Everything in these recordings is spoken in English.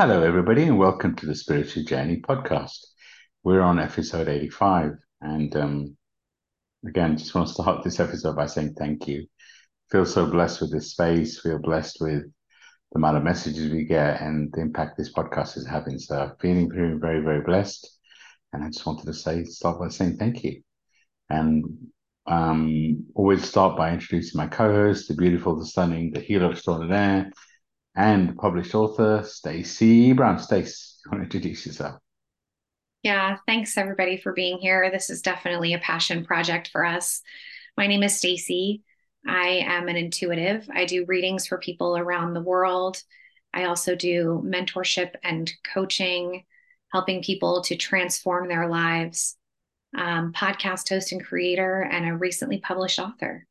Hello, everybody, and welcome to the Spiritual Journey podcast. We're on episode 85. And um, again, just want to start this episode by saying thank you. Feel so blessed with this space, feel blessed with the amount of messages we get and the impact this podcast is having. So, feeling very, very, very blessed. And I just wanted to say, start by saying thank you. And um, always start by introducing my co host, the beautiful, the stunning, the healer extraordinaire and published author Stacey Brown. Stace, you want to introduce yourself? Yeah, thanks everybody for being here. This is definitely a passion project for us. My name is Stacey. I am an intuitive. I do readings for people around the world. I also do mentorship and coaching, helping people to transform their lives. Um, podcast host and creator, and a recently published author.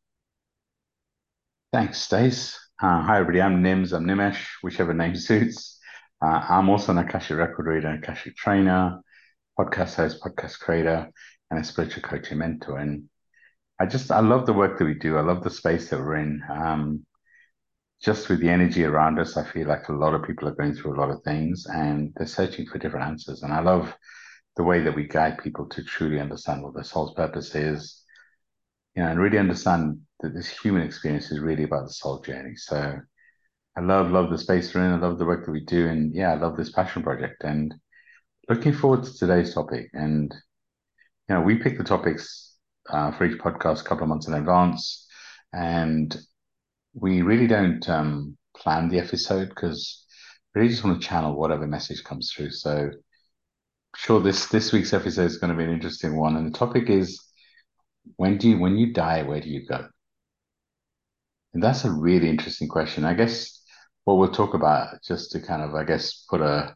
Thanks, Stace. Uh, hi, everybody. I'm Nims. I'm Nimesh, whichever name suits. Uh, I'm also an Akashic record reader, Akashic trainer, podcast host, podcast creator, and a spiritual coach and mentor. And I just, I love the work that we do. I love the space that we're in. Um, just with the energy around us, I feel like a lot of people are going through a lot of things and they're searching for different answers. And I love the way that we guide people to truly understand what their soul's purpose is, you know, and really understand that this human experience is really about the soul journey. So I love, love the space we're in. I love the work that we do. And yeah, I love this passion project and looking forward to today's topic. And, you know, we pick the topics uh, for each podcast a couple of months in advance. And we really don't um, plan the episode because we really just want to channel whatever message comes through. So sure this this week's episode is going to be an interesting one. And the topic is when do you when you die, where do you go? And that's a really interesting question. I guess what we'll talk about, just to kind of, I guess, put a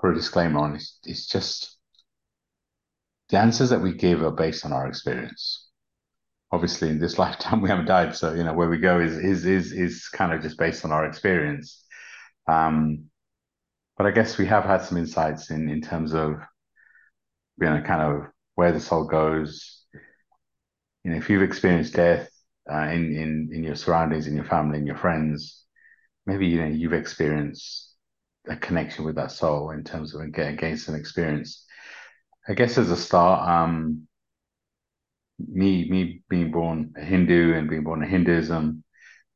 put a disclaimer on, is, is just the answers that we give are based on our experience. Obviously, in this lifetime, we haven't died, so you know where we go is is is is kind of just based on our experience. Um, but I guess we have had some insights in in terms of you know kind of where the soul goes. You know, if you've experienced death, uh, in in in your surroundings, in your family, in your friends. Maybe you know you've experienced a connection with that soul in terms of against an experience. I guess as a start, um, me me being born a Hindu and being born in Hinduism,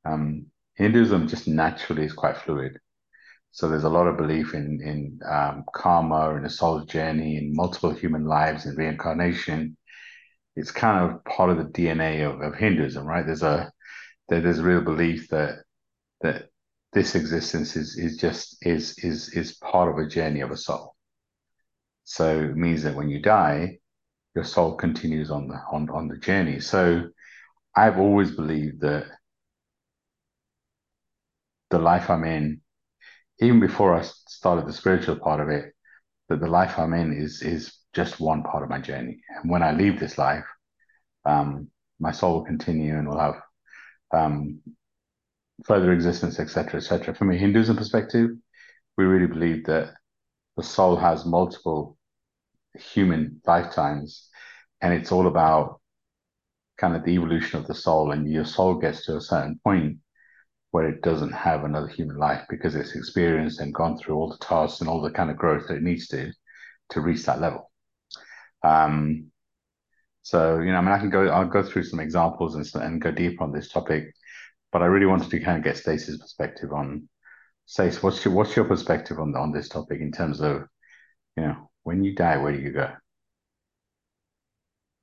um, Hinduism just naturally is quite fluid. So there's a lot of belief in in um, karma and a soul's journey and multiple human lives and reincarnation it's kind of part of the DNA of, of Hinduism, right? There's a there, there's a real belief that that this existence is is just is is is part of a journey of a soul. So it means that when you die, your soul continues on the on, on the journey. So I've always believed that the life I'm in, even before I started the spiritual part of it, that the life I'm in is is just one part of my journey. And when I leave this life, um, my soul will continue and will have um, further existence, etc., etc. From a Hinduism perspective, we really believe that the soul has multiple human lifetimes, and it's all about kind of the evolution of the soul. And your soul gets to a certain point where it doesn't have another human life because it's experienced and gone through all the tasks and all the kind of growth that it needs to to reach that level. Um, so, you know, I mean, I can go, I'll go through some examples and, and go deeper on this topic, but I really wanted to kind of get Stacey's perspective on, Stacey, what's your, what's your perspective on, on this topic in terms of, you know, when you die, where do you go?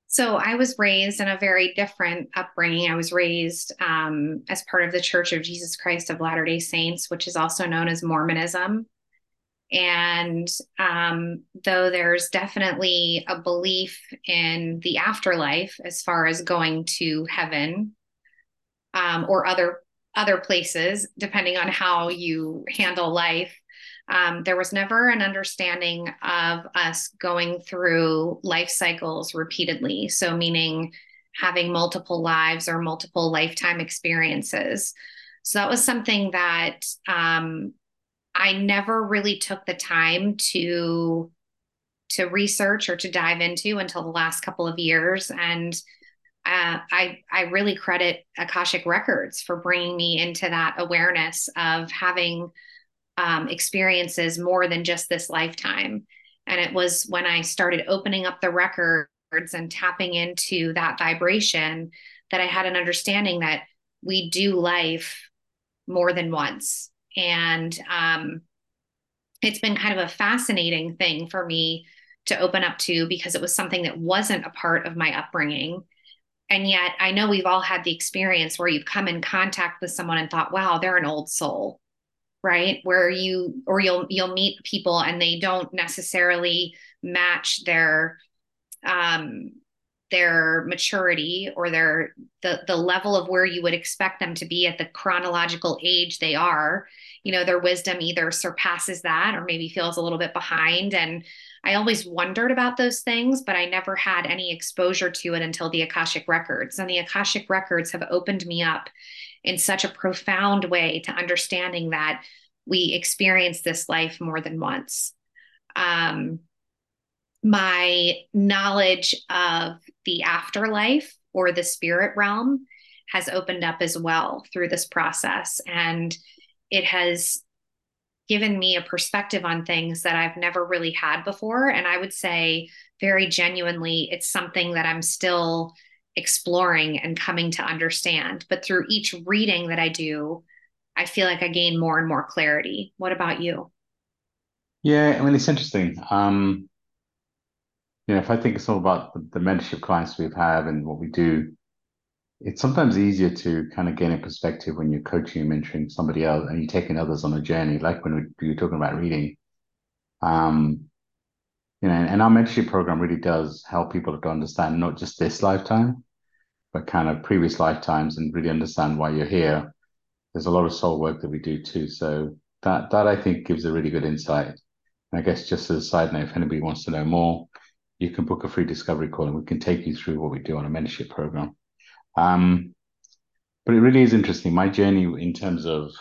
So I was raised in a very different upbringing. I was raised um, as part of the Church of Jesus Christ of Latter day Saints, which is also known as Mormonism. And um, though there's definitely a belief in the afterlife as far as going to heaven um, or other other places, depending on how you handle life, um, there was never an understanding of us going through life cycles repeatedly. So, meaning having multiple lives or multiple lifetime experiences. So that was something that um, I never really took the time to to research or to dive into until the last couple of years and uh, I I really credit Akashic Records for bringing me into that awareness of having um, experiences more than just this lifetime. And it was when I started opening up the records and tapping into that vibration that I had an understanding that we do life more than once. And um, it's been kind of a fascinating thing for me to open up to because it was something that wasn't a part of my upbringing. And yet I know we've all had the experience where you've come in contact with someone and thought, wow, they're an old soul right where you or you'll you'll meet people and they don't necessarily match their um their maturity or their the the level of where you would expect them to be at the chronological age they are you know their wisdom either surpasses that or maybe feels a little bit behind and i always wondered about those things but i never had any exposure to it until the akashic records and the akashic records have opened me up in such a profound way to understanding that we experience this life more than once. Um, my knowledge of the afterlife or the spirit realm has opened up as well through this process. And it has given me a perspective on things that I've never really had before. And I would say, very genuinely, it's something that I'm still exploring and coming to understand. But through each reading that I do, I feel like I gain more and more clarity. What about you? Yeah, I mean, it's interesting. Um, you know, if I think it's all about the, the mentorship clients we have and what we do, it's sometimes easier to kind of gain a perspective when you're coaching and mentoring somebody else and you're taking others on a journey, like when we, were talking about reading. Um, you know, and our mentorship program really does help people to understand not just this lifetime, but kind of previous lifetimes and really understand why you're here there's a lot of soul work that we do too. So that that I think gives a really good insight. And I guess just as a side note, if anybody wants to know more, you can book a free discovery call and we can take you through what we do on a mentorship program. Um, but it really is interesting. My journey in terms of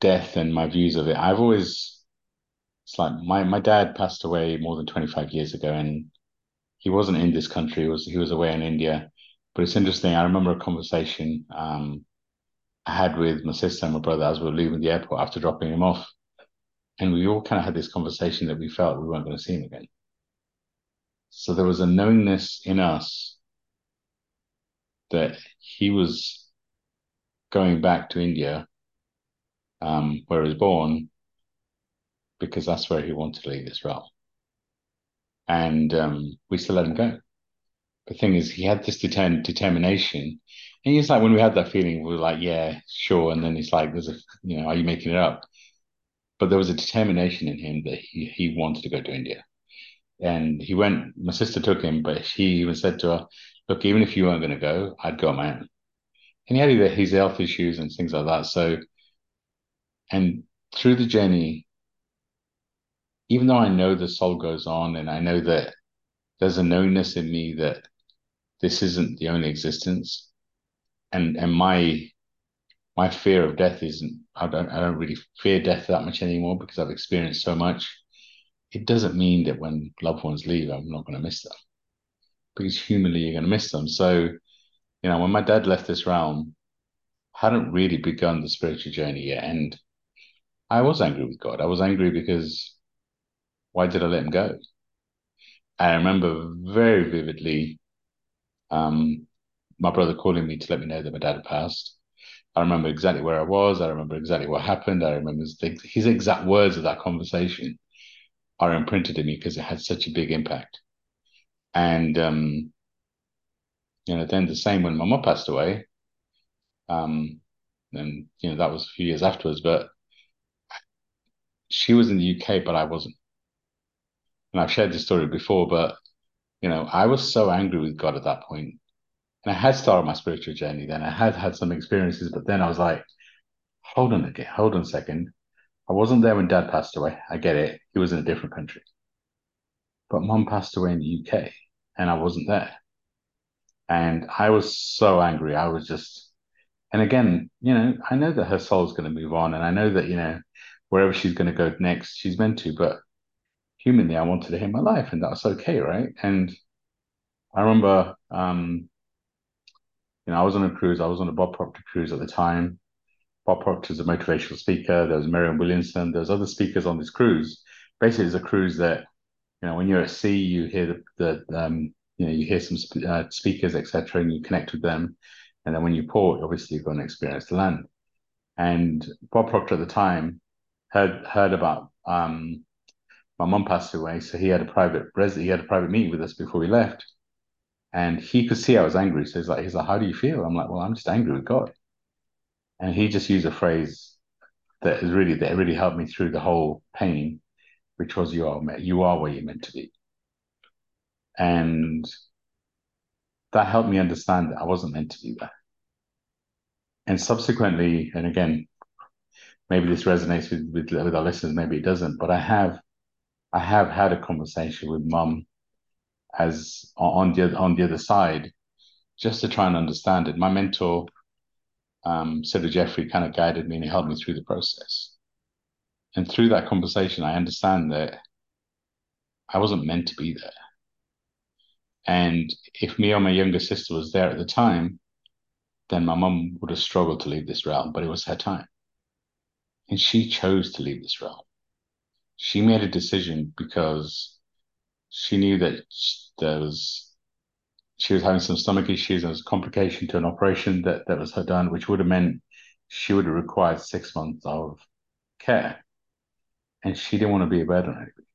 death and my views of it, I've always it's like my my dad passed away more than 25 years ago and he wasn't in this country, he was he was away in India but it's interesting. I remember a conversation um, I had with my sister and my brother as we were leaving the airport after dropping him off. And we all kind of had this conversation that we felt we weren't going to see him again. So there was a knowingness in us that he was going back to India, um, where he was born, because that's where he wanted to leave realm. And um, we still let him go the thing is, he had this deter- determination. And he's like, when we had that feeling, we were like, yeah, sure. And then it's like, there's a, you know, are you making it up? But there was a determination in him that he, he wanted to go to India. And he went, my sister took him, but she even said to her, look, even if you weren't going to go, I'd go on my own. And he had either his health issues and things like that. So, and through the journey, even though I know the soul goes on and I know that there's a knownness in me that this isn't the only existence and and my my fear of death isn't I don't I don't really fear death that much anymore because I've experienced so much. It doesn't mean that when loved ones leave, I'm not going to miss them. Because humanly you're going to miss them. So, you know, when my dad left this realm, I hadn't really begun the spiritual journey yet. And I was angry with God. I was angry because why did I let him go? I remember very vividly um, my brother calling me to let me know that my dad had passed. I remember exactly where I was. I remember exactly what happened. I remember his, exact words of that conversation are imprinted in me because it had such a big impact. And um, you know, then the same when my mom passed away. Um, and you know that was a few years afterwards, but she was in the UK, but I wasn't. And I've shared this story before, but you know, I was so angry with God at that point. And I had started my spiritual journey then. I had had some experiences, but then I was like, hold on again, hold on a second. I wasn't there when dad passed away. I get it. He was in a different country. But mom passed away in the UK and I wasn't there. And I was so angry. I was just, and again, you know, I know that her soul's going to move on and I know that, you know, wherever she's going to go next, she's meant to, but humanly, I wanted to hit my life, and that's okay, right? And I remember, um, you know, I was on a cruise. I was on a Bob Proctor cruise at the time, Bob Proctor's a motivational speaker. There was Marianne Williamson. There's other speakers on this cruise. Basically, it's a cruise that, you know, when you're at sea, you hear the, the um, you know, you hear some uh, speakers, etc., and you connect with them. And then when you port, obviously you've got an experience to land. And Bob Proctor at the time heard heard about um, my mum passed away, so he had a private res- he had a private meeting with us before we left, and he could see I was angry. So he's like, he's like, "How do you feel?" I'm like, "Well, I'm just angry with God," and he just used a phrase that is really that really helped me through the whole pain, which was, "You are you are where you're meant to be," and that helped me understand that I wasn't meant to be there. And subsequently, and again, maybe this resonates with, with, with our listeners, maybe it doesn't, but I have I have had a conversation with mum as on the on the other side, just to try and understand it. My mentor, um, Sidra Jafri, kind of guided me and he helped me through the process. And through that conversation, I understand that I wasn't meant to be there. And if me or my younger sister was there at the time, then my mum would have struggled to leave this realm, but it was her time. And she chose to leave this realm she made a decision because she knew that there was she was having some stomach issues and was a complication to an operation that, that was her done, which would have meant she would have required six months of care. And she didn't want to be a burden on anybody.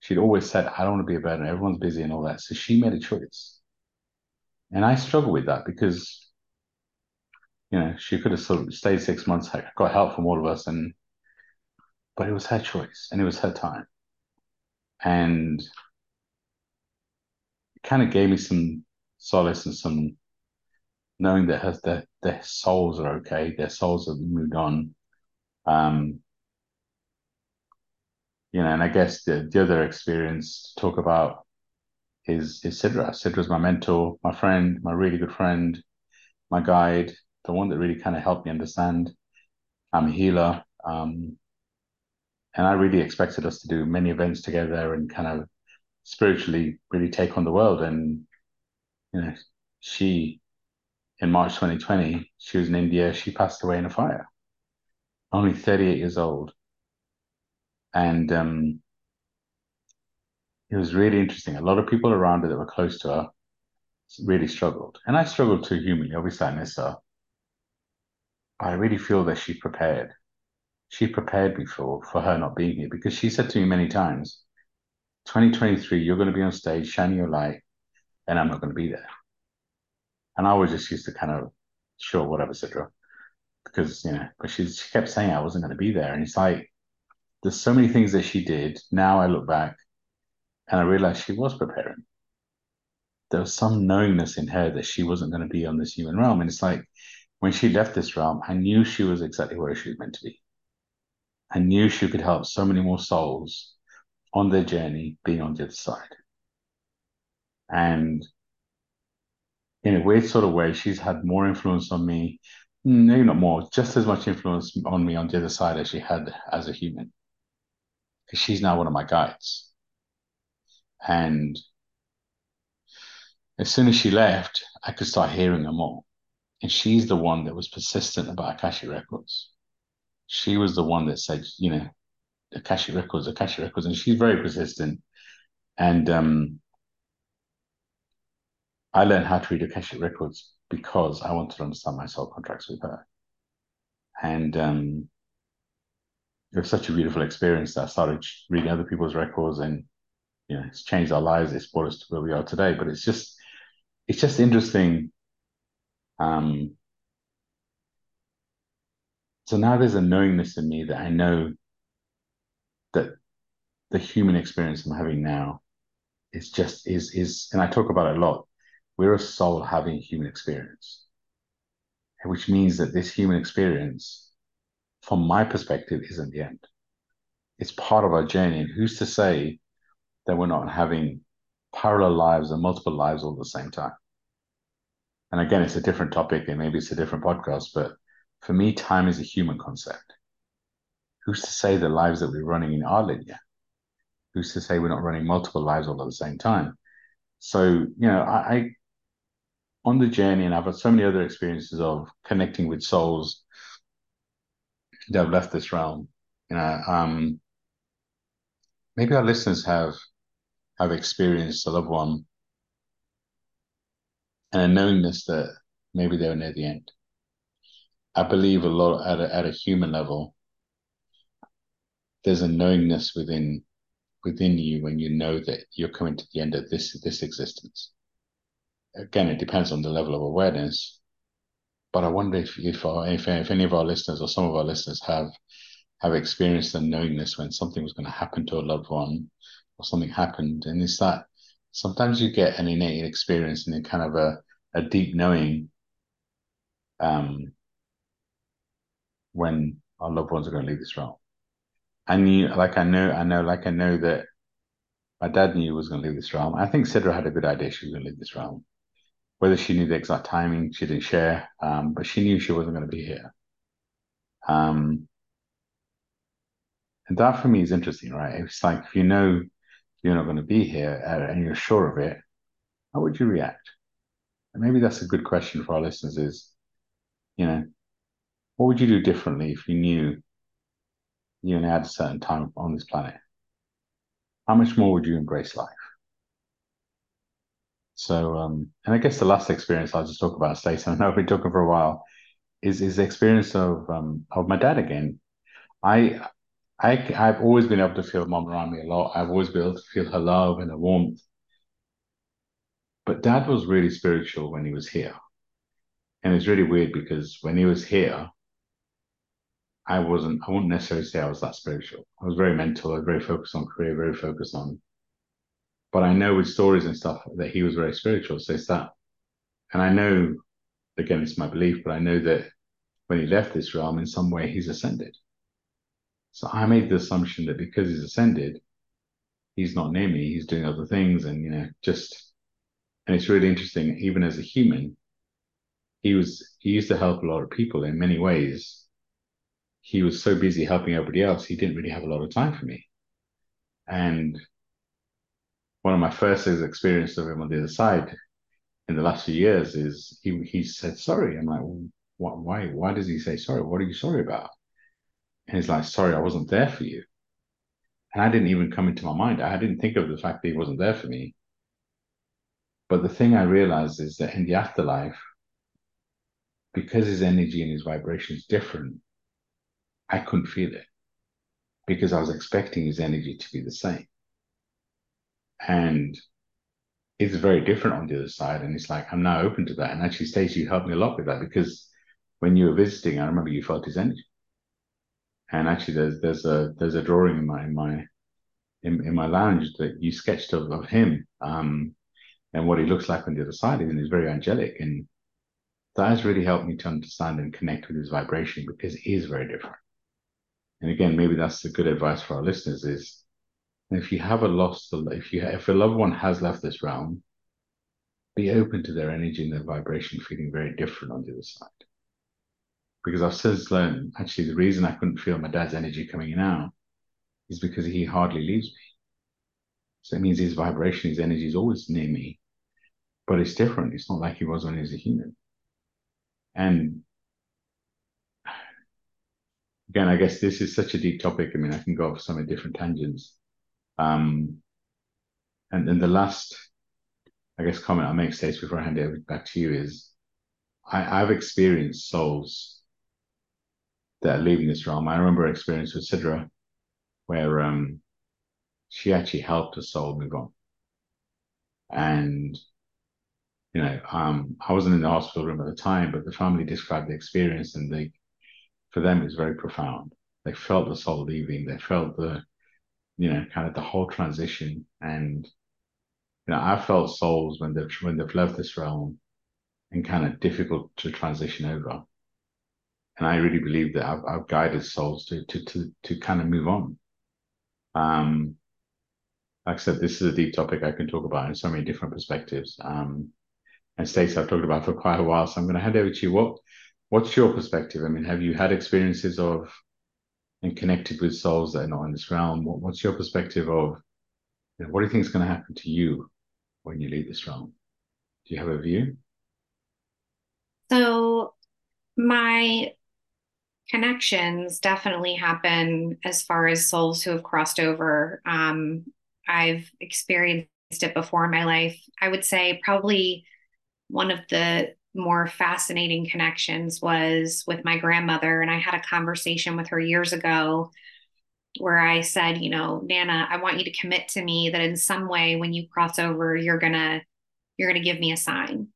She'd always said, I don't want to be a burden. Everyone's busy and all that. So she made a choice. And I struggle with that because, you know, she could have sort of stayed six months, got help from all of us, and but it was her choice and it was her time. And it kind of gave me some solace and some knowing that her, their, their souls are okay, their souls have moved on. Um, you know, and I guess the, the other experience to talk about is is Sidra. Sidra's my mentor, my friend, my really good friend, my guide, the one that really kind of helped me understand. I'm a healer. Um, and I really expected us to do many events together and kind of spiritually really take on the world. And you know, she in March 2020, she was in India. She passed away in a fire, only 38 years old, and um, it was really interesting. A lot of people around her that were close to her really struggled, and I struggled too humanly. Obviously, I miss her. I really feel that she prepared she prepared me for for her not being here because she said to me many times, 2023, you're going to be on stage, shining your light, and I'm not going to be there. And I was just used to kind of, sure, whatever, Sidra. Because, you know, but she, she kept saying I wasn't going to be there. And it's like, there's so many things that she did. Now I look back and I realize she was preparing. There was some knowingness in her that she wasn't going to be on this human realm. And it's like, when she left this realm, I knew she was exactly where she was meant to be. I knew she could help so many more souls on their journey being on the other side. And in a weird sort of way, she's had more influence on me, maybe not more, just as much influence on me on the other side as she had as a human. Because she's now one of my guides. And as soon as she left, I could start hearing her more. And she's the one that was persistent about Akashic Records she was the one that said, you know, Akashic Records, Akashic Records, and she's very persistent. And um, I learned how to read Akashic Records because I wanted to understand my soul contracts with her. And um, it was such a beautiful experience that I started reading other people's records and you know it's changed our lives it's brought us to where we are today but it's just it's just interesting um so now there's a knowingness in me that I know that the human experience I'm having now is just is is and I talk about it a lot. We're a soul having human experience. Which means that this human experience, from my perspective, isn't the end. It's part of our journey. And who's to say that we're not having parallel lives and multiple lives all at the same time? And again, it's a different topic and maybe it's a different podcast, but for me, time is a human concept. Who's to say the lives that we're running in are linear? Who's to say we're not running multiple lives all at the same time? So, you know, I, I on the journey, and I've had so many other experiences of connecting with souls that have left this realm. You know, um, maybe our listeners have have experienced a loved one and a knowingness that maybe they were near the end. I believe a lot at a, at a human level, there's a knowingness within within you when you know that you're coming to the end of this this existence. Again, it depends on the level of awareness, but I wonder if if, our, if if any of our listeners or some of our listeners have have experienced the knowingness when something was going to happen to a loved one or something happened, and it's that sometimes you get an innate experience and a kind of a, a deep knowing um, when our loved ones are going to leave this realm. I knew, like I know, I know, like I know that my dad knew he was going to leave this realm. I think Sidra had a good idea she was going to leave this realm. Whether she knew the exact timing, she didn't share, um, but she knew she wasn't going to be here. Um, and that for me is interesting, right? It's like if you know you're not going to be here uh, and you're sure of it, how would you react? And maybe that's a good question for our listeners is, you know, what would you do differently if you knew you only had a certain time on this planet? How much more would you embrace life? So, um, and I guess the last experience I'll just talk about, Stacey, I know I've been talking for a while, is is the experience of um, of my dad again. I I I've always been able to feel mom around me a lot. I've always been able to feel her love and her warmth. But dad was really spiritual when he was here. And it's really weird because when he was here, I wasn't, I wouldn't necessarily say I was that spiritual. I was very mental, I was very focused on career, very focused on, but I know with stories and stuff that he was very spiritual. So it's that, and I know, again, it's my belief, but I know that when he left this realm, in some way he's ascended. So I made the assumption that because he's ascended, he's not near me, he's doing other things, and you know, just, and it's really interesting, even as a human, he was, he used to help a lot of people in many ways he was so busy helping everybody else, he didn't really have a lot of time for me. And one of my first experiences of him on the other side in the last few years is he he said sorry. I'm like, what, why why does he say sorry? What are you sorry about? And he's like, sorry, I wasn't there for you. And I didn't even come into my mind. I didn't think of the fact that he wasn't there for me. But the thing I realized is that in the afterlife, because his energy and his vibration is different, I couldn't feel it because I was expecting his energy to be the same. And it's very different on the other side. And it's like, I'm now open to that. And actually, Stacey, you helped me a lot with that because when you were visiting, I remember you felt his energy. And actually, there's there's a there's a drawing in my in my in, in my lounge that you sketched of, of him um, and what he looks like on the other side. And he's very angelic. And that has really helped me to understand and connect with his vibration because it is very different. And again, maybe that's the good advice for our listeners is if you have a loss, if you if a loved one has left this realm, be open to their energy and their vibration feeling very different on the other side. Because I've since learned actually the reason I couldn't feel my dad's energy coming in now is because he hardly leaves me. So it means his vibration, his energy is always near me, but it's different. It's not like he was when he was a human. And again, I guess this is such a deep topic. I mean, I can go off so many different tangents. Um, and then the last, I guess, comment I'll make, Stacey, before I hand it back to you is I, I've experienced souls that are leaving this realm. I remember an experience with Sidra where um, she actually helped a soul move on. And, you know, um, I wasn't in the hospital room at the time, but the family described the experience and they for them it's very profound. They felt the soul leaving. They felt the, you know, kind of the whole transition. And you know, I felt souls when they've when they've left this realm, and kind of difficult to transition over. And I really believe that I've, I've guided souls to to to to kind of move on. Um, like I said, this is a deep topic I can talk about in so many different perspectives. Um, and Stacey, I've talked about for quite a while, so I'm going to hand over to you. What What's your perspective? I mean, have you had experiences of and connected with souls that are not in this realm? What, what's your perspective of you know, what do you think is going to happen to you when you leave this realm? Do you have a view? So, my connections definitely happen as far as souls who have crossed over. Um, I've experienced it before in my life. I would say probably one of the more fascinating connections was with my grandmother. And I had a conversation with her years ago where I said, you know, Nana, I want you to commit to me that in some way when you cross over, you're gonna you're gonna give me a sign.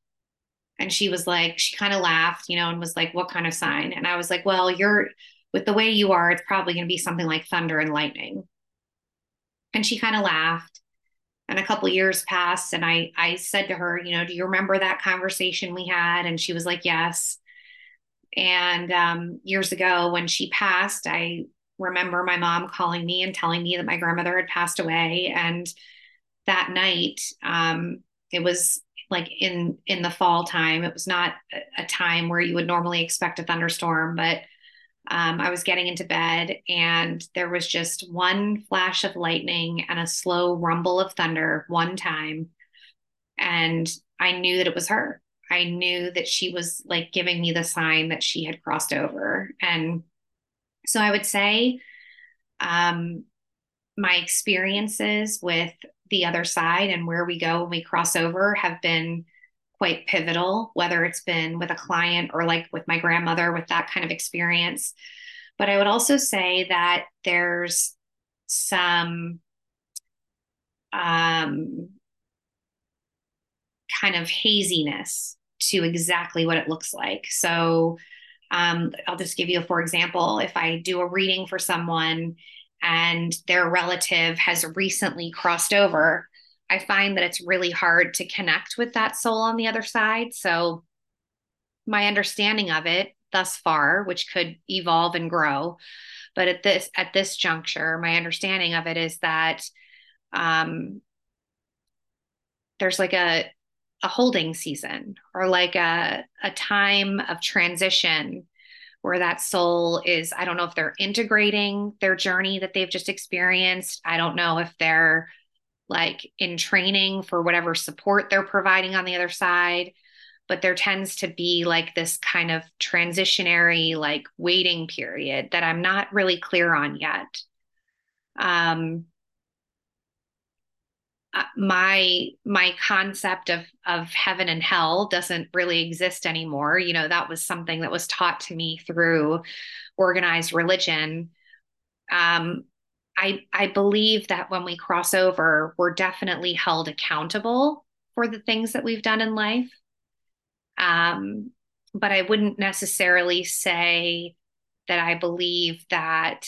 And she was like, she kind of laughed, you know, and was like, what kind of sign? And I was like, well, you're with the way you are, it's probably gonna be something like thunder and lightning. And she kind of laughed. And a couple years passed, and I I said to her, you know, do you remember that conversation we had? And she was like, yes. And um, years ago, when she passed, I remember my mom calling me and telling me that my grandmother had passed away. And that night, um, it was like in in the fall time. It was not a, a time where you would normally expect a thunderstorm, but um, I was getting into bed and there was just one flash of lightning and a slow rumble of thunder one time. And I knew that it was her. I knew that she was like giving me the sign that she had crossed over. And so I would say um, my experiences with the other side and where we go when we cross over have been quite pivotal, whether it's been with a client or like with my grandmother with that kind of experience. But I would also say that there's some um, kind of haziness to exactly what it looks like. So um, I'll just give you, for example, if I do a reading for someone and their relative has recently crossed over, I find that it's really hard to connect with that soul on the other side. So, my understanding of it thus far, which could evolve and grow, but at this at this juncture, my understanding of it is that um, there's like a a holding season or like a a time of transition where that soul is i don't know if they're integrating their journey that they've just experienced i don't know if they're like in training for whatever support they're providing on the other side. But there tends to be like this kind of transitionary like waiting period that i'm not really clear on yet. Um uh, my my concept of of heaven and hell doesn't really exist anymore. You know that was something that was taught to me through organized religion. Um I I believe that when we cross over, we're definitely held accountable for the things that we've done in life. Um, but I wouldn't necessarily say that I believe that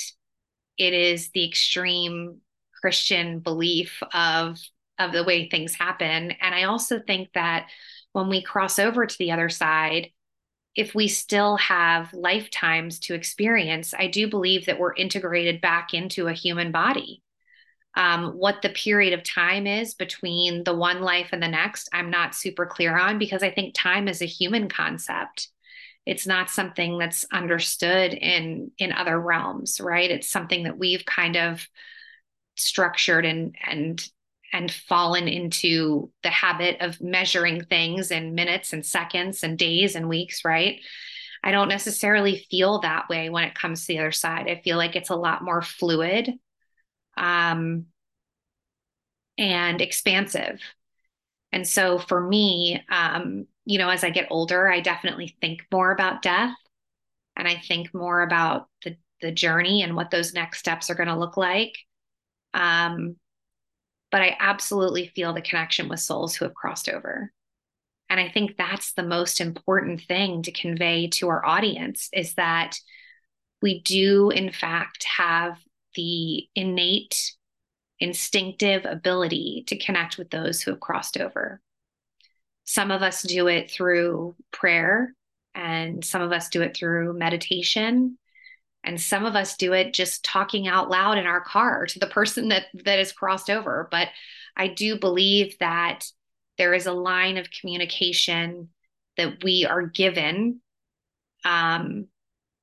it is the extreme Christian belief of of the way things happen. And I also think that when we cross over to the other side, if we still have lifetimes to experience, I do believe that we're integrated back into a human body. Um, what the period of time is between the one life and the next, I'm not super clear on because I think time is a human concept. It's not something that's understood in in other realms, right? It's something that we've kind of structured and and and fallen into the habit of measuring things in minutes and seconds and days and weeks, right? I don't necessarily feel that way when it comes to the other side. I feel like it's a lot more fluid um, and expansive. And so for me, um, you know, as I get older, I definitely think more about death and I think more about the, the journey and what those next steps are going to look like. Um, but I absolutely feel the connection with souls who have crossed over. And I think that's the most important thing to convey to our audience is that we do, in fact, have the innate, instinctive ability to connect with those who have crossed over. Some of us do it through prayer, and some of us do it through meditation, and some of us do it just talking out loud in our car to the person that that is crossed over. But i do believe that there is a line of communication that we are given um,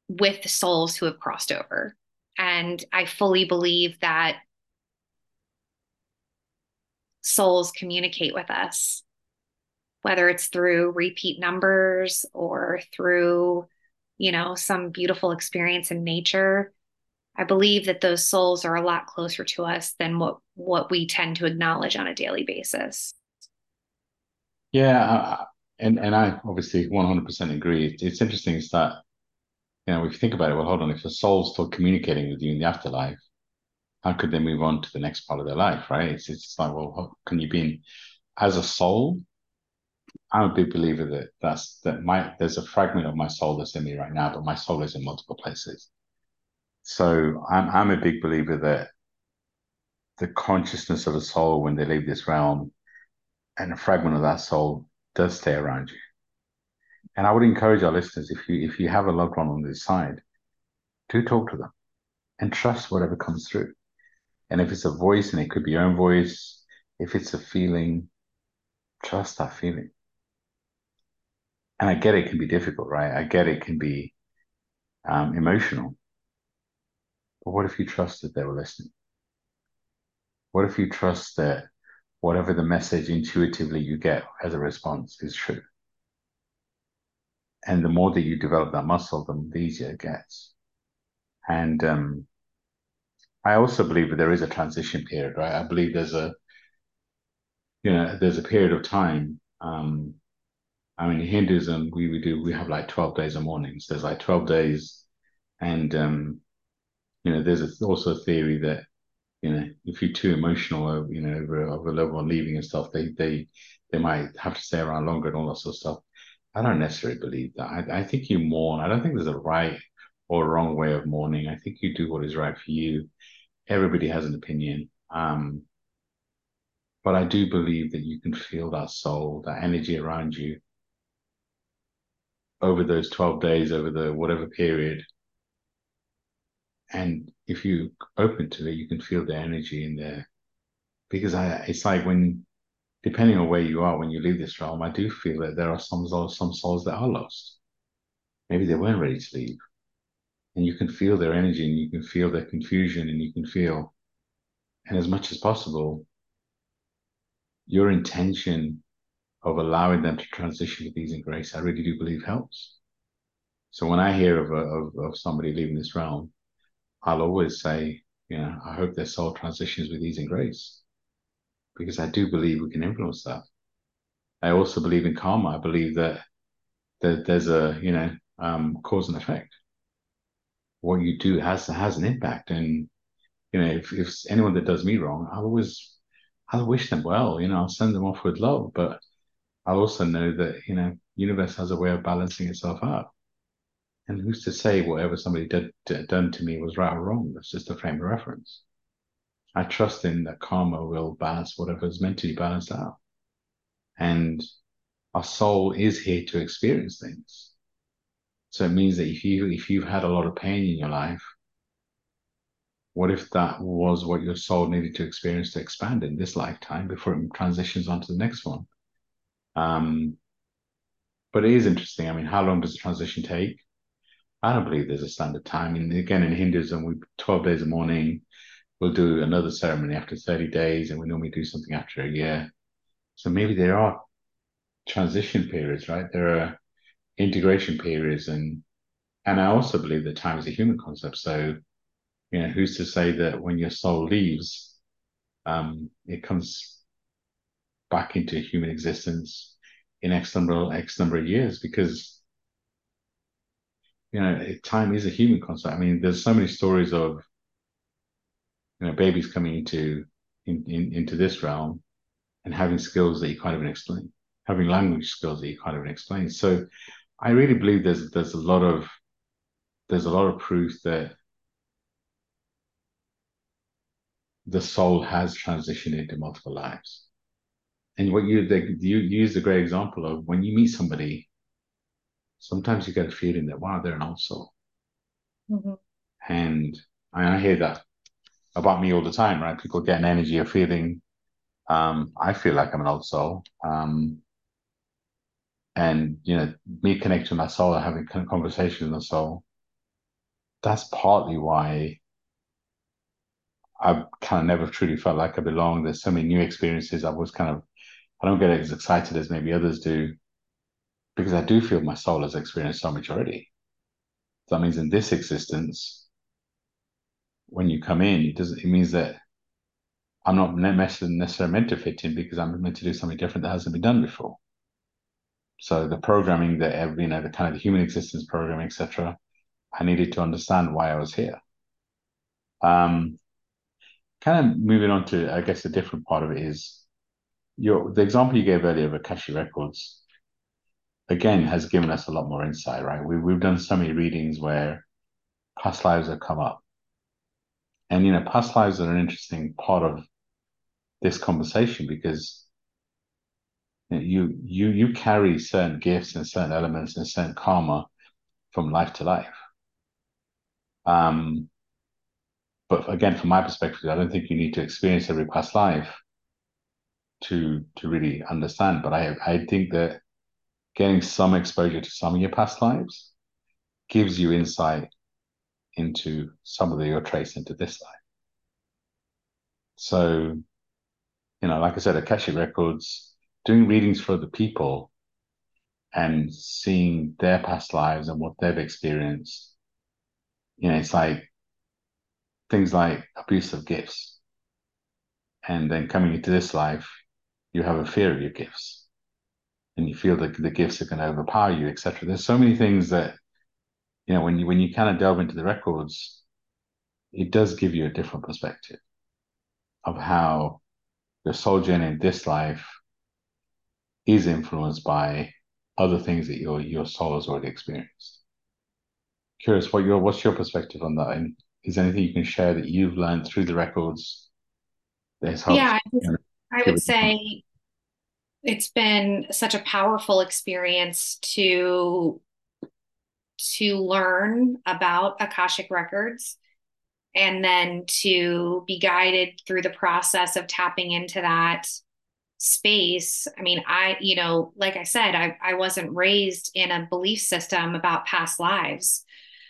with souls who have crossed over. And i fully believe that souls communicate with us whether it's through repeat numbers or through you know, some beautiful experience in nature, I believe that those souls are a lot closer to us than what what we tend to acknowledge on a daily basis. Yeah, and and I obviously 100% agree. It's interesting is that you know if you think about it, well, hold on, if the soul's still communicating with you in the afterlife, how could they move on to the next part of their life, right? It's it's like, well, can you be in, as a soul? I'm a big believer that that's that my there's a fragment of my soul that's in me right now, but my soul is in multiple places. So I'm I'm a big believer that the consciousness of a soul when they leave this realm and a fragment of that soul does stay around you. And I would encourage our listeners, if you if you have a loved one on this side, do talk to them and trust whatever comes through. And if it's a voice, and it could be your own voice, if it's a feeling, trust that feeling. And I get it can be difficult, right? I get it can be um, emotional. But what if you trust that they were listening? What if you trust that whatever the message intuitively you get as a response is true? And the more that you develop that muscle, the easier it gets. And um, I also believe that there is a transition period, right? I believe there's a, you know, there's a period of time. Um, I mean, in Hinduism, we, we do, we have like 12 days of mournings. There's like 12 days. And, um, you know, there's also a theory that, you know, if you're too emotional, you know, over, over a level on leaving and stuff, they, they, they might have to stay around longer and all that sort of stuff. I don't necessarily believe that. I, I think you mourn. I don't think there's a right or wrong way of mourning. I think you do what is right for you everybody has an opinion. Um, but I do believe that you can feel that soul, that energy around you over those 12 days, over the whatever period. And if you open to it, you can feel the energy in there. Because I, it's like when, depending on where you are, when you leave this realm, I do feel that there are some souls, some souls that are lost. Maybe they weren't ready to leave and you can feel their energy and you can feel their confusion and you can feel and as much as possible your intention of allowing them to transition with ease and grace. I really do believe helps. So when i hear of, a, of, of somebody leaving this realm i'll always say you know i hope their soul transitions with ease and grace because i do believe we can influence that. I also believe in karma. I believe that that there's a you know um, cause and effect. What you do has has an impact. And you know, if, if anyone that does me wrong, I'll always I'll wish them well. You know, I'll send them off with love, but I'll also know that you know, universe has a way of balancing itself out. And who's to say whatever somebody did, did done to me was right or wrong? That's just a frame of reference. I trust in that karma will balance whatever is meant to be balanced out. And our soul is here to experience things. So it means that if you if you've had a lot of pain in your life, what if that was what your soul needed to experience to expand in this lifetime before it transitions on to the next one? Um, but it is interesting. I mean, how long does the transition take? I don't believe there's a standard time. Mean, again, in Hinduism, we 12 days a mourning. We'll do another ceremony after 30 days, and we normally do something after a year. So maybe there are transition periods, right? There are integration periods and and I also believe that time is a human concept. So, you know, who's to say that when your soul leaves, um, it comes back into human existence in X number X number of years? Because you know, time is a human concept. I mean, there's so many stories of you know babies coming into in, in, into this realm and having skills that you can't even explain, having language skills that you can't even explain. So I really believe there's there's a lot of there's a lot of proof that the soul has transitioned into multiple lives. And what you the, you use the great example of when you meet somebody, sometimes you get a feeling that wow, they're an old soul. Mm-hmm. And I, I hear that about me all the time, right? People get an energy of feeling. Um, I feel like I'm an old soul. Um, and you know me connecting my soul and having conversations with my soul that's partly why I've kind of never truly felt like I belong. There's so many new experiences. I was kind of, I don't get as excited as maybe others do because I do feel my soul has experienced so much already. So that means in this existence, when you come in, it doesn't. It means that I'm not necessarily meant to fit in because I'm meant to do something different that hasn't been done before. So the programming that every, you know, the kind of the human existence programming, etc. I needed to understand why I was here. Um, kind of moving on to, I guess, a different part of it is your the example you gave earlier of Akashic Records. Again, has given us a lot more insight, right? We we've done so many readings where past lives have come up, and you know, past lives are an interesting part of this conversation because you you you carry certain gifts and certain elements and certain karma from life to life. Um, but again, from my perspective, I don't think you need to experience every past life to to really understand. But I I think that getting some exposure to some of your past lives gives you insight into some of the, your trace into this life. So you know, like I said, Akashic Records, doing readings for other people and seeing their past lives and what they've experienced. You know, it's like things like abuse of gifts. And then coming into this life, you have a fear of your gifts. And you feel that the gifts are going to overpower you, etc. There's so many things that, you know, when you when you kind of delve into the records, it does give you a different perspective of how your soul journey in this life is influenced by other things that your your soul has already experienced. Curious, what your what's your perspective on that? And is there anything you can share that you've learned through the records that has helped? Yeah, I would say it's been such a powerful experience to to learn about Akashic records and then to be guided through the process of tapping into that space. I mean i you know like i said i, I wasn't raised in a belief system about past lives.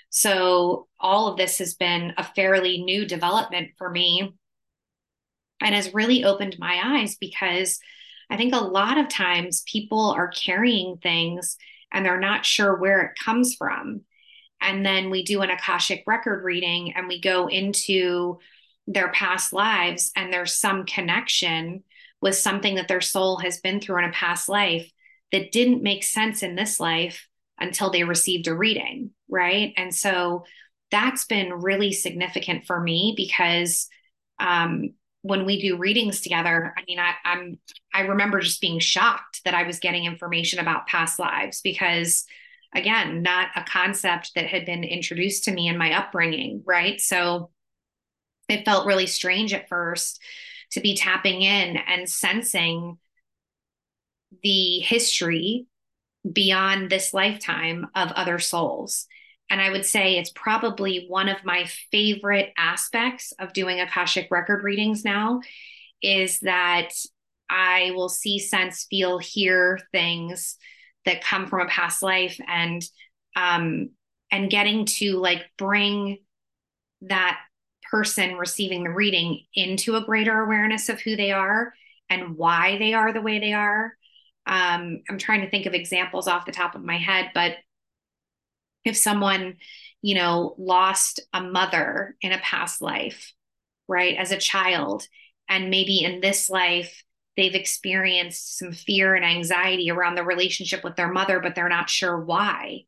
So all of this has been a fairly new development for me and has really opened my eyes because i think a lot of times people are carrying things and they're not sure where it comes from. And then we do an akashic record reading and we go into their past lives and there's some connection with something that their soul has been through in a past life that didn't make sense in this life until they received a reading right? And so that's been really significant for me because um, when we do readings together i mean I, i'm i remember just being shocked that i was getting information about past lives because again, not a concept that had been introduced to me in my upbringing, right? So it felt really strange at first to be tapping in and sensing the history beyond this lifetime of other souls. And I would say it's probably one of my favorite aspects of doing Akashic record readings now is that I will see, sense, feel, hear things that come from a past life and um and getting to like bring that person receiving the reading into a greater awareness of who they are and why they are the way they are. Um i'm trying to think of examples off the top of my head but if someone you know lost a mother in a past life right as a child and maybe in this life they've experienced some fear and anxiety around the relationship with their mother, but they're not sure why.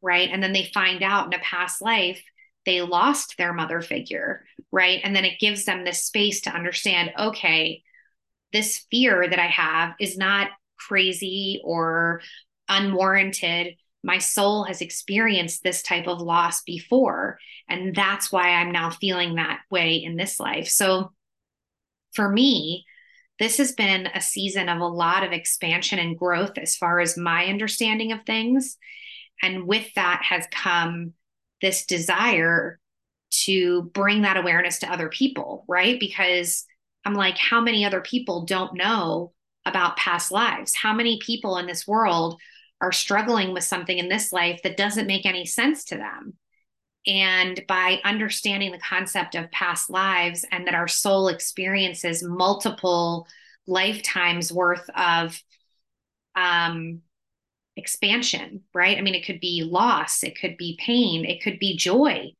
Right. And then they find out in a past life, they lost their mother figure. Right. And then it gives them this space to understand okay, this fear that I have is not crazy or unwarranted. My soul has experienced this type of loss before. And that's why I'm now feeling that way in this life. So for me, this has been a season of a lot of expansion and growth as far as my understanding of things. And with that has come this desire to bring that awareness to other people, right? Because I'm like, how many other people don't know about past lives? How many people in this world are struggling with something in this life that doesn't make any sense to them? And by understanding the concept of past lives and that our soul experiences multiple lifetimes worth of um, expansion, right? I mean, it could be loss, it could be pain, it could be joy,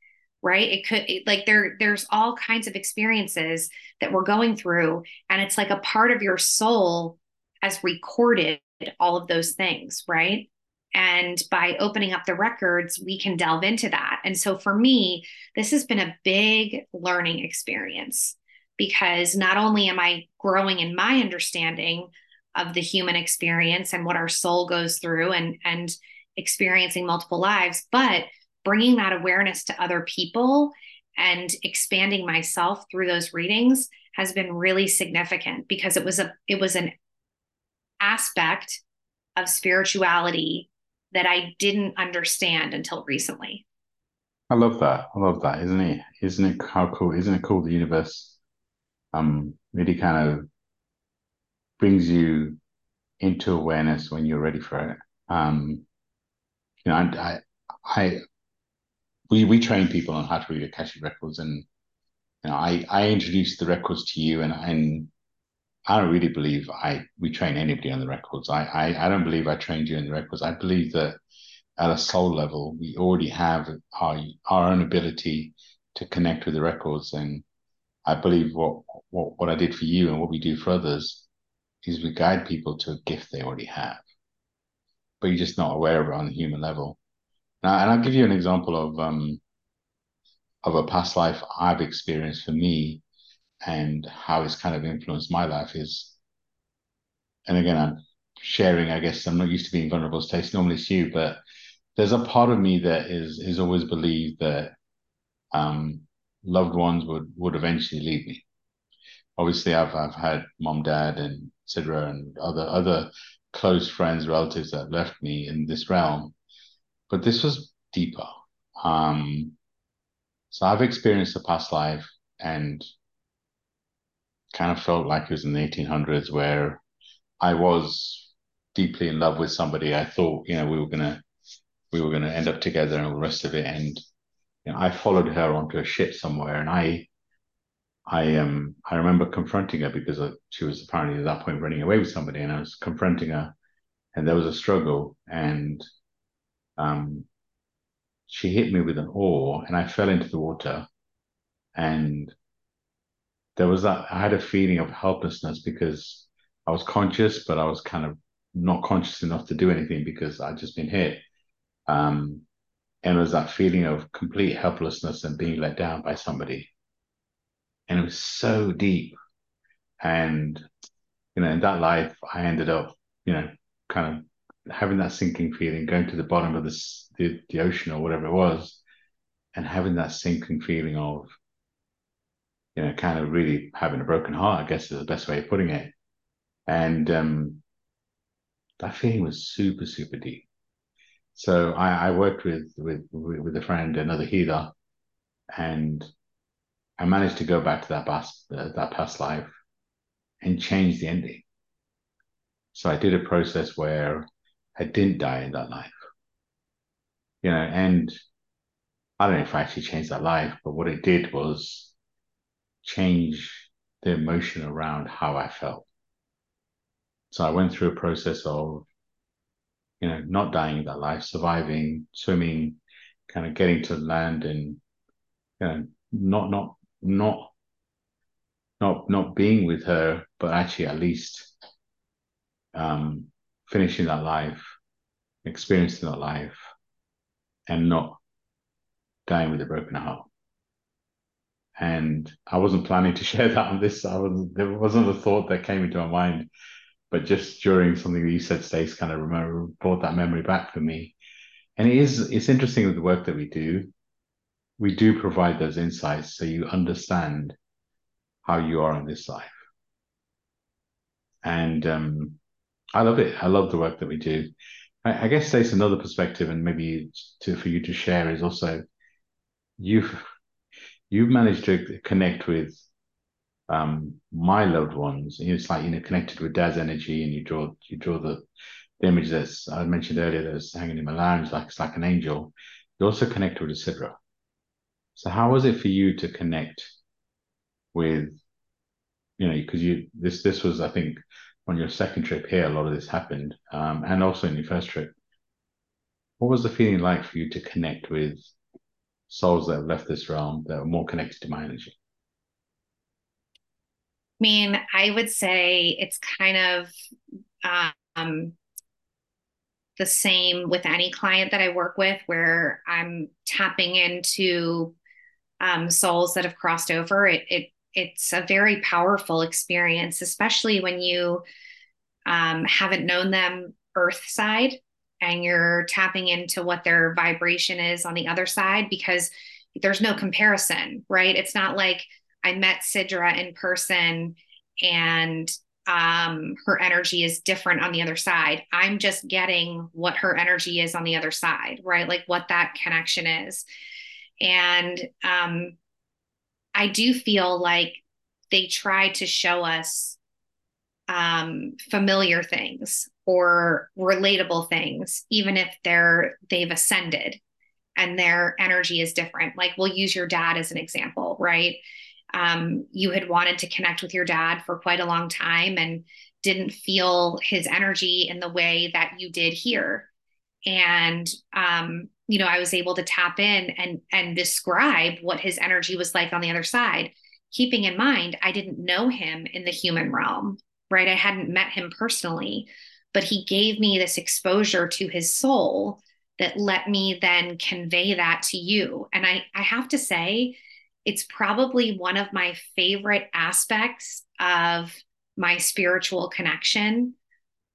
right? It could it, like there there's all kinds of experiences that we're going through and it's like a part of your soul has recorded all of those things, right? And by opening up the records, we can delve into that. And so for me, this has been a big learning experience because not only am I growing in my understanding of the human experience and what our soul goes through and and experiencing multiple lives but bringing that awareness to other people and expanding myself through those readings has been really significant because it was a it was an aspect of spirituality that I didn't understand until recently. I love that. I love that. Isn't it? Isn't it how cool? Isn't it cool? The universe um really kind of brings you into awareness when you're ready for it. Um, you know, I, I, we we train people on how to read Akashic records, and you know, I I introduced the records to you, and and I don't really believe I we train anybody on the records. I I, I don't believe I trained you in the records. I believe that at a soul level, we already have our our own ability to connect with the records, and I believe what what what I did for you and what we do for others is we guide people to a gift they already have, but you're just not aware of it on the human level. Now, and I'll give you an example of um, of a past life I've experienced for me and how it's kind of influenced my life is, and again, I'm sharing, I guess I'm not used to being vulnerable, Stacey, normally it's you, but there's a part of me that is is always believed that um, loved ones would would eventually leave me. Obviously, I've I've had mom, dad, and Sidra and other other close friends, relatives that left me in this realm. But this was deeper. Um, so I've experienced a past life and kind of felt like it was in the 1800s where I was deeply in love with somebody. I thought, you know, we were gonna we were gonna end up together and all the rest of it. And you know, I followed her onto a ship somewhere, and I I um I remember confronting her because she was apparently at that point running away with somebody, and I was confronting her, and there was a struggle, and um she hit me with an oar, and I fell into the water, and there was that I had a feeling of helplessness because I was conscious, but I was kind of not conscious enough to do anything because I'd just been hit. Um, and it was that feeling of complete helplessness and being let down by somebody and it was so deep. And you know, in that life, I ended up, you know, kind of having that sinking feeling, going to the bottom of this, the the ocean or whatever it was, and having that sinking feeling of, you know, kind of really having a broken heart. I guess is the best way of putting it. And um, that feeling was super, super deep. So I, I worked with with with a friend, another healer, and I managed to go back to that past uh, that past life and change the ending. So I did a process where I didn't die in that life, you know, and I don't know if I actually changed that life, but what it did was change the emotion around how I felt. So I went through a process of, you know, not dying in that life, surviving, swimming, kind of getting to land and, you know, not not not not not being with her, but actually at least um, finishing that life, experiencing that life, and not dying with a broken heart. And I wasn't planning to share that on this. I was there wasn't a thought that came into my mind, but just during something that you said, Stace, kind of remember brought that memory back for me. And it is it's interesting with the work that we do we do provide those insights so you understand how you are in this life. And um, I love it. I love the work that we do. I, I guess there's another perspective, and maybe to for you to share is also you've you've managed to connect with um, my loved ones. And It's like you know connected with Dad's energy, and you draw you draw the, the image that's I mentioned earlier that's hanging in my lounge, like it's like an angel. You also connect with a Sidra. So how was it for you to connect with, you know, because you this this was I think on your second trip here a lot of this happened, um, and also in your first trip. what was the feeling like for you to connect with souls that have left this realm that are more connected to my energy? I mean, I would say it's kind of um, the same with any client that I work with, where I'm tapping into um, souls that have crossed over. It, it it's a very powerful experience, especially when you um, haven't known them earth side and you're tapping into what their vibration is on the other side because there's no comparison, right? It's not like I met Sidra in person and um, her energy is different on the other side. I'm just getting what her energy is on the other side, right? Like what that connection is. And um, I do feel like they try to show us um, familiar things or relatable things, even if they're they've ascended and their energy is different. Like we'll use your dad as an example, right? Um, you had wanted to connect with your dad for quite a long time and didn't feel his energy in the way that you did here. And um, you know, I was able to tap in and and describe what his energy was like on the other side, keeping in mind I didn't know him in the human realm, right? I hadn't met him personally, but he gave me this exposure to his soul that let me then convey that to you. And I, I have to say, it's probably one of my favorite aspects of my spiritual connection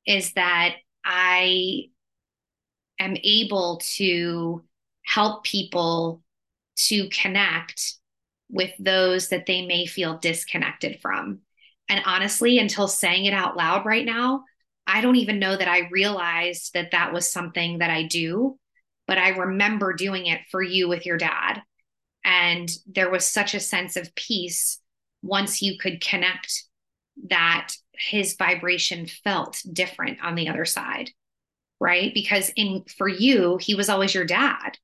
is that I am able to help people to connect with those that they may feel disconnected from. And honestly, until saying it out loud right now, I don't even know that I realized that that was something that I do, but I remember doing it for you with your dad. And there was such a sense of peace once you could connect that his vibration felt different on the other side. Right. Because in for you, he was always your dad.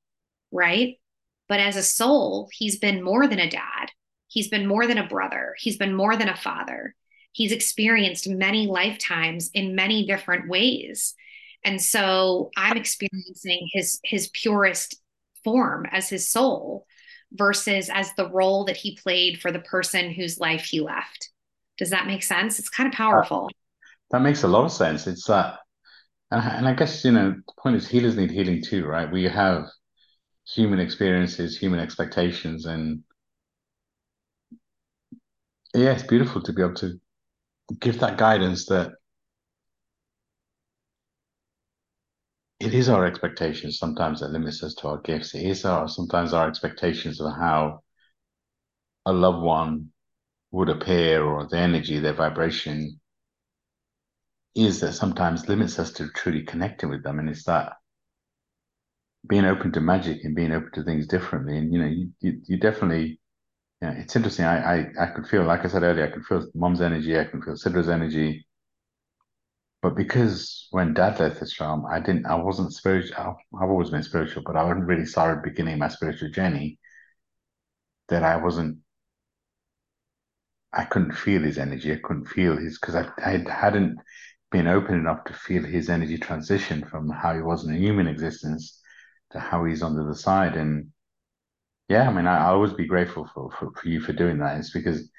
Right. But as a soul, he's been more than a dad. He's been more than a brother. He's been more than a father he's experienced many lifetimes in many different ways. And so i'm experiencing his his purest form as his soul versus as the role that he played for the person whose life he left. Does that make sense? It's kind of powerful. that makes a lot of sense. It's uh, that and I guess you know the point is healers need healing too right? We have human experiences human expectations and yeah it's beautiful to be able to give that guidance that it is our expectations sometimes that limits us to our gifts. It is our sometimes our expectations of how a loved one would appear or the energy, their vibration is that sometimes limits us to truly connecting with them. And it's that being open to magic and being open to things differently. And you know, you you, you definitely yeah, it's interesting. I, I I could feel, like I said earlier, I could feel mom's energy, I can feel Sidra's energy. But because when dad left this realm, I didn't, I wasn't spiritual. I've always been spiritual, but I really started beginning my spiritual journey. That I wasn't, I couldn't feel his energy. I couldn't feel his, because I, I hadn't been open enough to feel his energy transition from how he was in a human existence to how he's on the other side. And yeah, I mean, I, will always be grateful for, for, for you for doing that. It's because,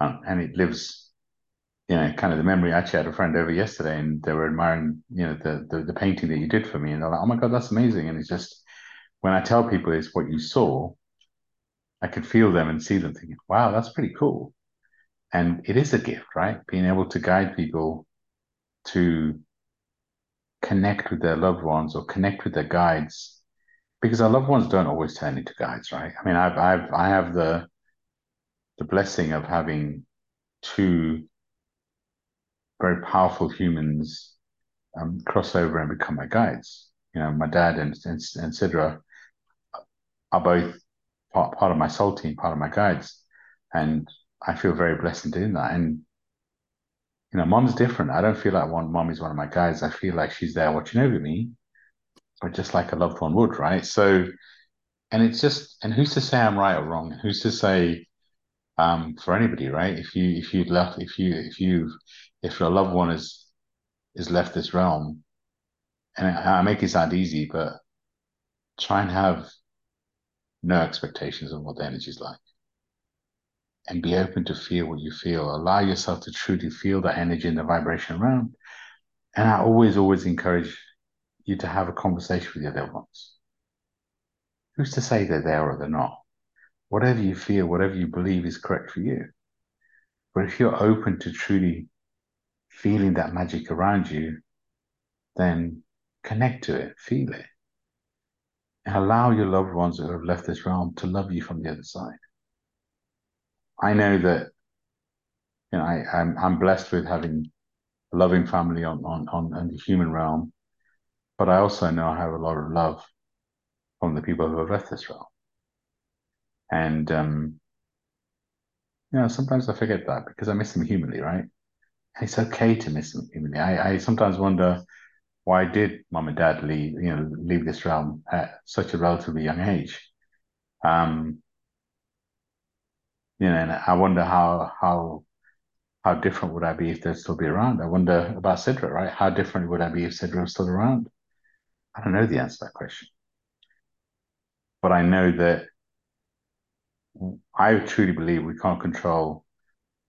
um, and it lives, you know, kind of the memory. I actually had a friend over yesterday, and they were admiring, you know, the the, the painting that you did for me, and they're like, "Oh my god, that's amazing!" And it's just when I tell people it's what you saw, I can feel them and see them thinking, "Wow, that's pretty cool." And it is a gift, right? Being able to guide people to connect with their loved ones or connect with their guides because our loved ones don't always turn into guides, right? I mean, I've, I've, I have the, the blessing of having two very powerful humans um, cross over and become my guides. You know, my dad and, and, and Sidra are both part, part of my soul team, part of my guides. And I feel very blessed in doing that. And, you know, mom's different. I don't feel like one mom is one of my guides. I feel like she's there watching over me just like a loved one would, right? So, and it's just, and who's to say I'm right or wrong? Who's to say um, for anybody, right? If you if you left, if you if you if your loved one is is left this realm, and I, I make it sound easy, but try and have no expectations of what the energy is like and be open to feel what you feel. Allow yourself to truly feel the energy and the vibration around. And I always, always encourage you to have a conversation with your loved ones. Who's to say they're there or they're not? Whatever you feel, whatever you believe is correct for you. But if you're open to truly feeling that magic around you, then connect to it, feel it, and allow your loved ones who have left this realm to love you from the other side. I know that you know I, I'm I'm blessed with having a loving family on on on, on the human realm, but I also know I have a lot of love from the people who have left realm. And um, you know, sometimes I forget that because I miss them humanly, right? It's okay to miss them humanly. I, I sometimes wonder why did mom and dad leave, you know, leave this realm at such a relatively young age? Um, you know, and I wonder how how how different would I be if they'd still be around? I wonder about Sidra, right? How different would I be if Sidra was still around? I don't know the answer to that question. But I know that I truly believe we can't control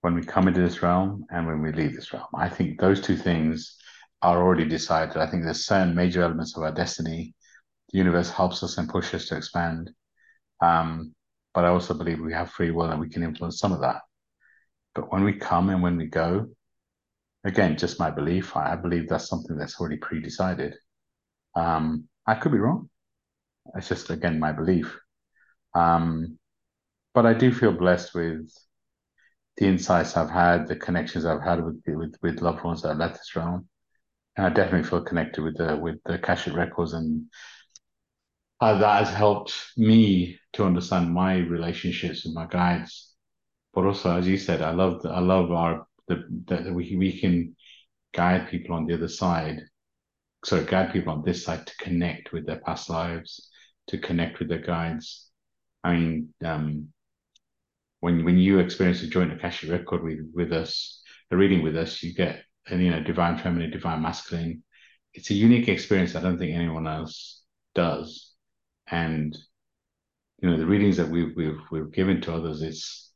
when we come into this realm and when we leave this realm. I think those two things are already decided. I think there's certain major elements of our destiny. The universe helps us and pushes us to expand. Um, but I also believe we have free will and we can influence some of that. But when we come and when we go, again, just my belief, I, believe that's something that's already pre-decided. Um, I could be wrong. It's just again my belief. Um, but I do feel blessed with the insights I've had, the connections I've had with with, with loved ones that left this realm, and I definitely feel connected with the with the Akashic records and uh, that has helped me to understand my relationships with my guides. But also, as you said, I love the, I love our the that we we can guide people on the other side. So guide people on this side to connect with their past lives, to connect with their guides. I mean, um, when when you experience a joint Akashic record with with us, a reading with us, you get you know divine feminine, divine masculine. It's a unique experience. I don't think anyone else does and you know the readings that we've we've we've given to others it's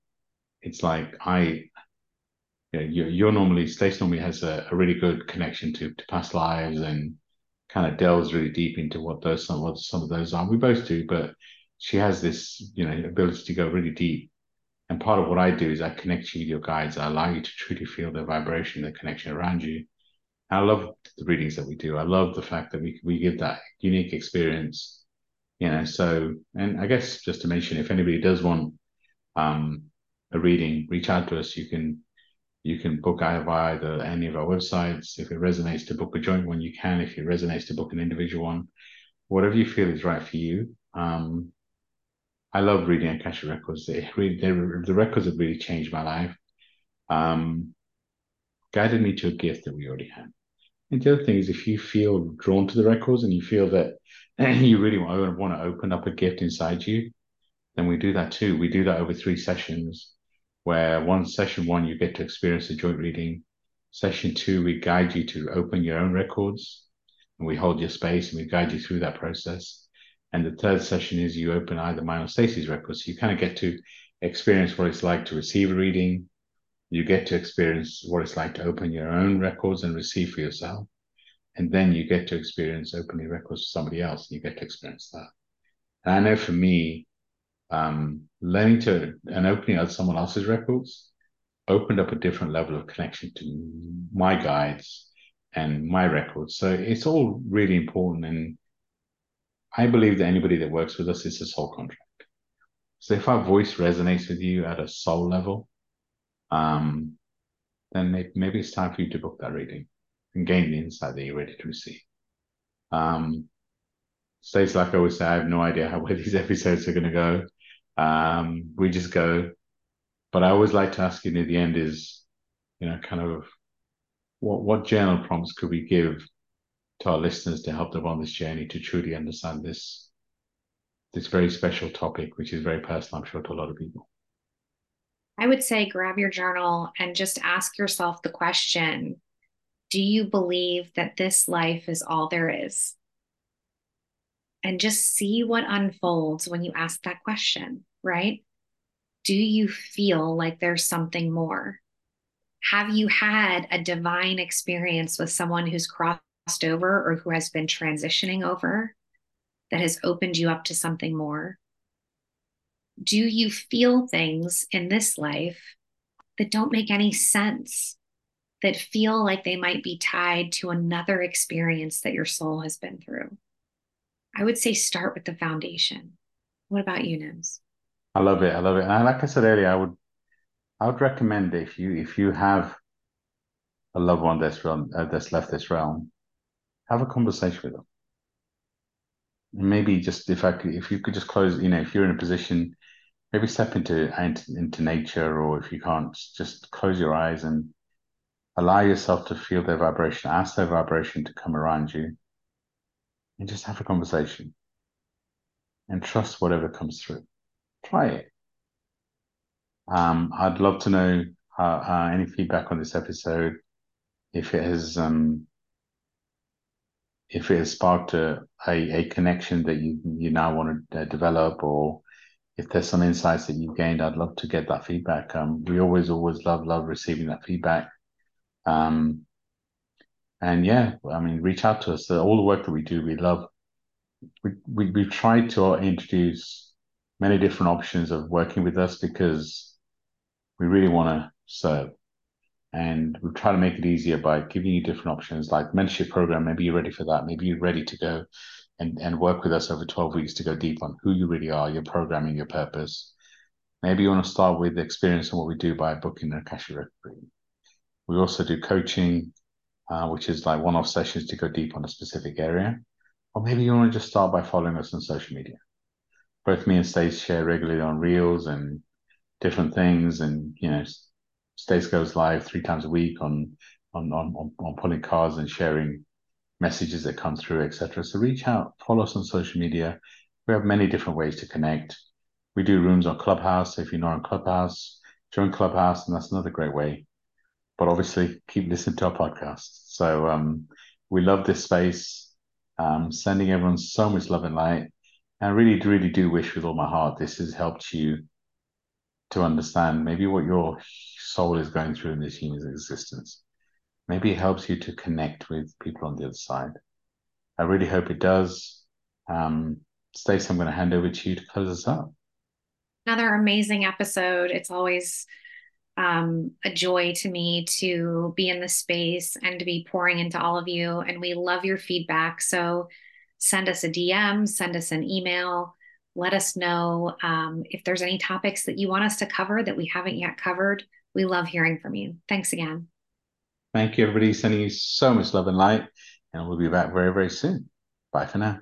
it's like I you know, you're, you're normally Stace normally has a, a really good connection to, to past lives and kind of delves really deep into what those some what some of those are. We both do, but she has this you know ability to go really deep. And part of what I do is I connect you with your guides. I allow you to truly feel the vibration, the connection around you. I love the readings that we do. I love the fact that we we give that unique experience you know so and i guess just to mention if anybody does want um, a reading reach out to us you can you can book either via the, any of our websites. If it resonates to book a joint one you can. If it resonates to book an individual one. Whatever you feel is right for you. Um, i love reading Akashic records. They really the records have really changed my life. Um, guided me to a gift that we already had. And the other thing is if you feel drawn to the records and you feel that you really want, want to open up a gift inside you, then we do that too. We do that over three sessions, where one session one you get to experience a joint reading. Session two, we guide you to open your own records, and we hold your space and we guide you through that process. And the third session is you open either mine or Stacey's records. So you kind of get to experience what it's like to receive a reading. You get to experience what it's like to open your own records and receive for yourself and then you get to experience opening records for somebody else and you get to experience that and i know for me um, learning to and opening out someone else's records opened up a different level of connection to my guides and my records so it's all really important and i believe that anybody that works with us is a soul contract so if our voice resonates with you at a soul level um, then maybe it's time for you to book that reading and gain the insight that you're ready to receive. Um, Stace like I always say, I have no idea how where these episodes are going to go. Um, we just go. But I always like to ask you near the end is, you know, kind of what what journal prompts could we give to our listeners to help them on this journey to truly understand this this very special topic, which is very personal, I'm sure, to a lot of people. I would say grab your journal and just ask yourself the question do you believe that this life is all there is? and just see what unfolds when you ask that question, right? Do you feel like there's something more? Have you had a divine experience with someone who's crossed over or who has been transitioning over that has opened you up to something more? Do you feel things in this life that don't make any sense, that feel like they might be tied to another experience that your soul has been through? I would say start with the foundation. What about you, Nims? I love it. I love it. And like I said earlier, I would I would recommend if you if you have a loved one that's realm, uh, that's left this realm, have a conversation with them. And maybe just if I could, if you could just close, you know, if you're in a position, maybe step into into nature, or if you can't, just close your eyes and allow yourself to feel their vibration. Ask their vibration to come around you, and just have a conversation, and trust whatever comes through. Try it. Um, I'd love to know uh, uh, any feedback on this episode if it has um, if it has sparked a, a, a connection that you you now want to uh, develop, or if there's some insights that you've gained, I'd love to get that feedback. Um, we always always love love receiving that feedback. Um, and yeah, I mean, reach out to us. all the work that we do, we love. We we we try to introduce many different options of working with us because we really want to serve. And we try to make it easier by giving you different options like mentorship program. Maybe you're ready for that. Maybe you're ready to go and, and work with us over 12 weeks to go deep on who you really are your programming your purpose. Maybe you want to start with the experience and what we do by booking an akashic record we also do coaching uh, which is like one-off sessions to go deep on a specific area. Or maybe you want to just start by following us on social media both me and Stace share regularly on reels and different things and you know Stace goes live three times a week on on on on pulling cards and sharing messages that come through, etc. So reach out, follow us on social media. We have many different ways to connect. We do rooms on Clubhouse. So if you're not on Clubhouse, join Clubhouse, and that's another great way. But obviously, keep listening to our podcast. So um, we love this space. Um, sending everyone so much love and light, and really, really do wish with all my heart this has helped you to understand maybe what your soul is going through in this human existence. Maybe it helps you to connect with people on the other side. I really hope it does. Um, Stacey, I'm going to hand over to you to close us up. Another amazing episode. It's always um, a joy to me to be in the space and to be pouring into all of you. And we love your feedback. So send us a DM, send us an email let us know um, if there's any topics that you want us to cover that we haven't yet covered. We love hearing from you. Thanks again. Thank you, everybody. Sending you so much love and light. And we'll be back very, very soon. Bye for now.